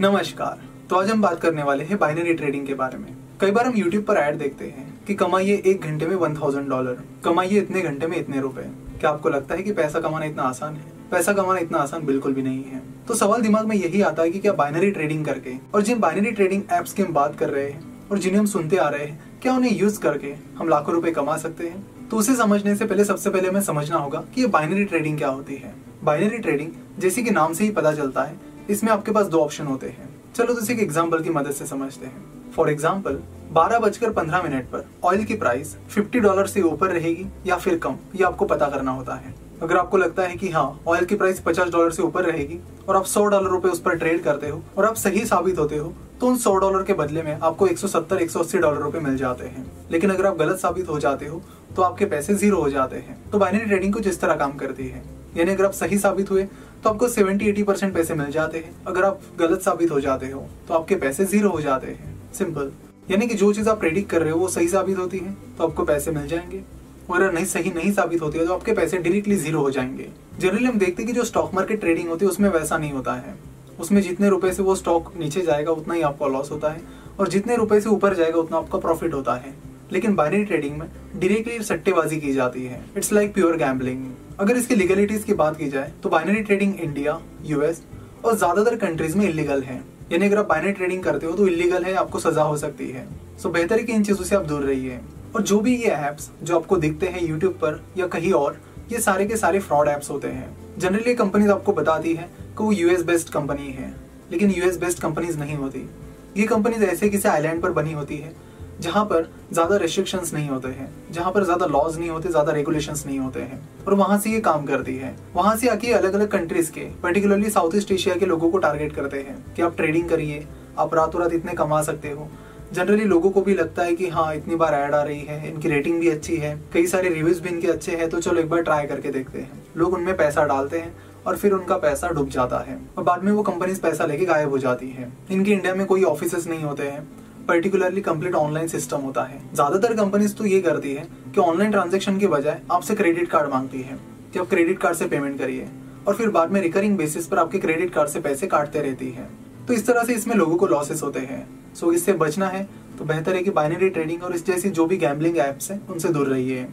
नमस्कार। तो आज हम बात करने वाले हैं बाइनरी ट्रेडिंग के बारे में। कई बार हम YouTube पर ऐड देखते हैं कि कमाइए एक घंटे में वन थाउज़ेंड डॉलर कमाइए इतने घंटे में इतने रुपए। क्या आपको लगता है कि पैसा कमाना इतना आसान है? पैसा कमाना इतना आसान बिल्कुल भी नहीं है। तो सवाल दिमाग में यही आता है कि क्या बाइनरी ट्रेडिंग करके और जिन बाइनरी ट्रेडिंग एप्स की हम बात कर रहे हैं और जिन्हें हम सुनते आ रहे हैं, क्या उन्हें यूज़ करके हम लाखों रुपए कमा सकते हैं? तो उसे समझने से पहले सबसे पहले हमें समझना होगा कि ये बाइनरी ट्रेडिंग क्या होती है। बाइनरी ट्रेडिंग जैसे कि नाम से ही पता चलता है इसमें आपके पास दो ऑप्शन होते हैं। चलो तो एक एग्ज़ाम्पल की मदद से समझते हैं। फॉर एग्ज़ाम्पल बारह बजकर पंद्रह मिनट पर ऑयल की प्राइस फिफ्टी डॉलर से ऊपर रहेगी या फिर कम, ये आपको पता करना होता है। अगर आपको लगता है कि हाँ ऑयल की प्राइस पचास डॉलर से ऊपर रहेगी और आप सौ डॉलर रुपए उस पर ट्रेड करते हो और आप सही साबित होते हो तो उन सौ डॉलर के बदले में आपको 170 180 डॉलर रुपए मिल जाते हैं। लेकिन अगर आप गलत साबित हो जाते हो तो आपके पैसे ज़ीरो हो जाते हैं। तो बाइनरी ट्रेडिंग कुछ इस तरह काम करती है। यानी अगर आप सही साबित हुए तो आपको 70 80 परसेंट पैसे मिल जाते हैं। अगर आप गलत साबित हो जाते हो तो आपके पैसे ज़ीरो हो जाते हैं। सिंपल यानी कि जो चीज़ आप प्रेडिक्ट कर रहे हो, वो सही साबित होती है तो आपको पैसे मिल जाएँगे। और अगर नहीं, सही नहीं साबित होती है तो आपके पैसे डायरेक्टली ज़ीरो हो जाएँगे। जनरली हम देखते हैं कि जो स्टॉक मार्केट ट्रेडिंग होती है, उसमें वैसा नहीं होता है। उसमें जितने रुपए से वो स्टॉक नीचे जाएगा, उतना ही आपका लॉस होता है। और जितने रुपए से ऊपर जाएगा, उतना आपका प्रॉफिट होता है। लेकिन बाइनरी ट्रेडिंग में डायरेक्टली सट्टेबाजी की जाती है। इट्स लाइक प्योर गैम्बलिंग अगर इसकी लीगलिटीज की बात की जाए तो बाइनरी ट्रेडिंग इंडिया यूएस और ज़्यादातर कंट्रीज़ में इलीगल है। यानी अगर आप बाइनरी ट्रेडिंग करते हो तो इलीगल है, आपको सजा हो सकती है। सो बेहतर है कि इन चीज़ों से आप दूर रहिए। और जो भी ये ऐप्स जो आपको दिखते हैं यूट्यूब पर या कहीं और, ये सारे के सारे फ्रॉड ऐप्स होते हैं। जनरली कंपनीज़ आपको बताती है कि वो यूएस बेस्ड कंपनी है, लेकिन यूएस बेस्ड कंपनीज़ नहीं होती। ये कंपनीज़ ऐसे किसी आइलैंड पर बनी होती है जहाँ पर ज़्यादा रेस्ट्रिक्शंस नहीं होते हैं, जहाँ पर ज़्यादा लॉज नहीं होते, ज़्यादा रेगुलेशंस नहीं होते हैं, और वहाँ से ये काम करती है। वहाँ से आके अलग अलग कंट्रीज़ के पर्टिकुलरली साउथ ईस्ट एशिया के लोगों को टारगेट करते हैं कि आप ट्रेडिंग करिए, आप रातों रात इतने कमा सकते हो। जनरली लोगों को भी लगता है कि हाँ इतनी बार ऐड आ रही है, इनकी रेटिंग भी अच्छी है, कई सारे रिव्यूज़ भी इनके अच्छे हैं तो चलो एक बार ट्राई करके देखते हैं। लोग उनमें पैसा डालते हैं और फिर उनका पैसा डूब जाता है। और बाद में वो कंपनीज़ पैसा लेके गायब हो जाती है। इनके इंडिया में कोई ऑफ़िस नहीं होते हैं। पर्टिकुलरली कंप्लीट ऑनलाइन सिस्टम होता है। ज़्यादातर कंपनीज़ तो ये करती है कि ऑनलाइन ट्रांजेक्शन के बजाय आपसे क्रेडिट कार्ड मांगती है कि आप क्रेडिट कार्ड से पेमेंट करिए और फिर बाद में रिकरिंग बेसिस पर आपके क्रेडिट कार्ड से पैसे काटते रहती है। तो इस तरह से इसमें लोगों को लॉसेस होते हैं। सो इससे बचना है तो बेहतर है कि बाइनरी ट्रेडिंग और इस जैसी जो भी गैम्बलिंग एप्स हैं, उनसे दूर रहिए।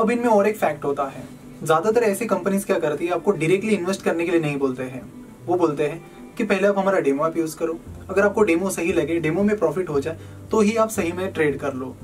अब इनमें और एक फैक्ट होता है। ज़्यादातर ऐसी कंपनीज़ क्या करती है, आपको डायरेक्टली इन्वेस्ट करने के लिए नहीं बोलते हैं। वो बोलते हैं कि पहले आप हमारा डेमो ऐप यूज़ करो। अगर आपको डेमो सही लगे डेमो में प्रॉफिट हो जाए तो ही आप सही में ट्रेड कर लो।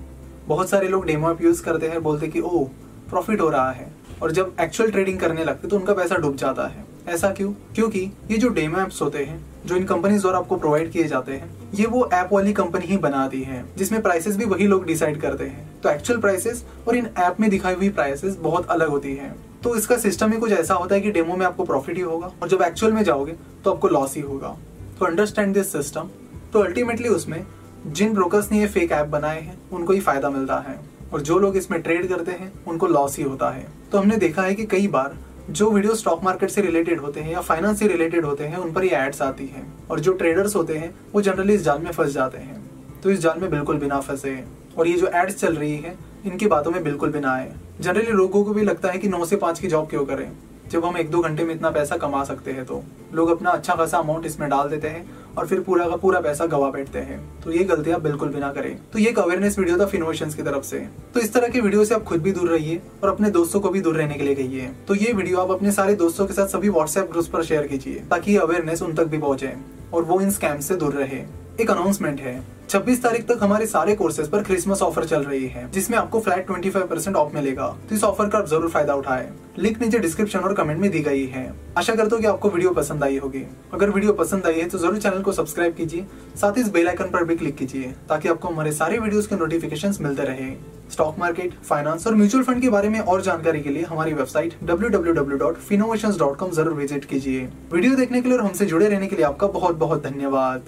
बहुत सारे लोग डेमो ऐप यूज़ करते हैं, बोलते कि ओ प्रॉफिट हो रहा है। और जब एक्चुअल ट्रेडिंग करने लगते तो उनका पैसा डूब जाता है। ऐसा क्यों? क्योंकि ये जो डेमो ऐप्स होते हैं, जो इन कंपनीज़ द्वारा आपको प्रोवाइड किए जाते हैं, ये वो ऐप वाली कंपनी ही बनाती है, जिसमें प्राइसेस भी वही लोग डिसाइड करते हैं। तो एक्चुअल प्राइसेस और इन ऐप में दिखाई हुई प्राइसेस बहुत अलग होती है। तो इसका सिस्टम ही कुछ ऐसा होता है कि डेमो में आपको प्रॉफिट ही होगा और जब एक्चुअल में जाओगे तो आपको लॉस ही होगा। तो अंडरस्टैंड दिस सिस्टम तो अल्टीमेटली उसमें जिन ब्रोकर्स ने ये फेक ऐप बनाए हैं, उनको ही फ़ायदा मिलता है। और जो लोग इसमें ट्रेड करते हैं, उनको लॉस ही होता है। तो हमने देखा है कि कई बार जो वीडियो स्टॉक मार्केट से रिलेटेड होते हैं या फाइनेंस से रिलेटेड होते हैं, उन पर ये एड्स आती हैं। और जो ट्रेडर्स होते हैं, वो जनरली इस जाल में फंस जाते हैं। तो इस जाल में बिल्कुल बिना फंसे। और ये जो एड्स चल रही है इनकी बातों में बिल्कुल भी ना आए। जनरली लोगों को भी लगता है कि नौ से पाँच की जॉब क्यों करें? जब हम एक दो घंटे में इतना पैसा कमा सकते हैं तो। लोग अपना अच्छा खासा अमाउंट इसमें डाल देते हैं और फिर पूरा का पूरा पैसा गवा बैठते हैं। तो ये गलती आप बिल्कुल भी ना करें। तो ये एक अवेयरनेस वीडियो था फिनोवेशन की तरफ़ से। तो इस तरह की वीडियो से आप खुद भी दूर रहिए और अपने दोस्तों को भी दूर रहने के लिए कहिए। तो ये वीडियो आप अपने सारे दोस्तों के साथ सभी व्हाट्सएप ग्रुप पर शेयर कीजिए, ताकि अवेयरनेस उन तक भी पहुँचे और वो इन स्कैम से दूर रहे। एक अनाउंसमेंट है। 26 तारीख तक हमारे सारे कोर्सेज पर क्रिसमस ऑफ़र चल रही है, जिसमें आपको फ्लैट 25 परसेंट ऑफ़ मिलेगा। तो इस ऑफ़र का ज़रूर फ़ायदा उठाए। लिंक नीचे डिस्क्रिप्शन और कमेंट में दी गई है। आशा करता हूँ कि आपको वीडियो पसंद आई होगी। अगर वीडियो पसंद आई है तो ज़रूर चैनल को सब्सक्राइब कीजिए, साथ ही इस बेल आइकन पर भी क्लिक कीजिए, ताकि आपको हमारे सारे वीडियोस के नोटिफिकेशन मिलते रहे। स्टॉक मार्केट फाइनेंस और म्यूचुअल फंड के बारे में और जानकारी के लिए हमारी वेबसाइट www.finnovations.com ज़रूर विज़िट कीजिए। वीडियो देखने के लिए और हमसे जुड़े रहने के लिए आपका बहुत बहुत धन्यवाद।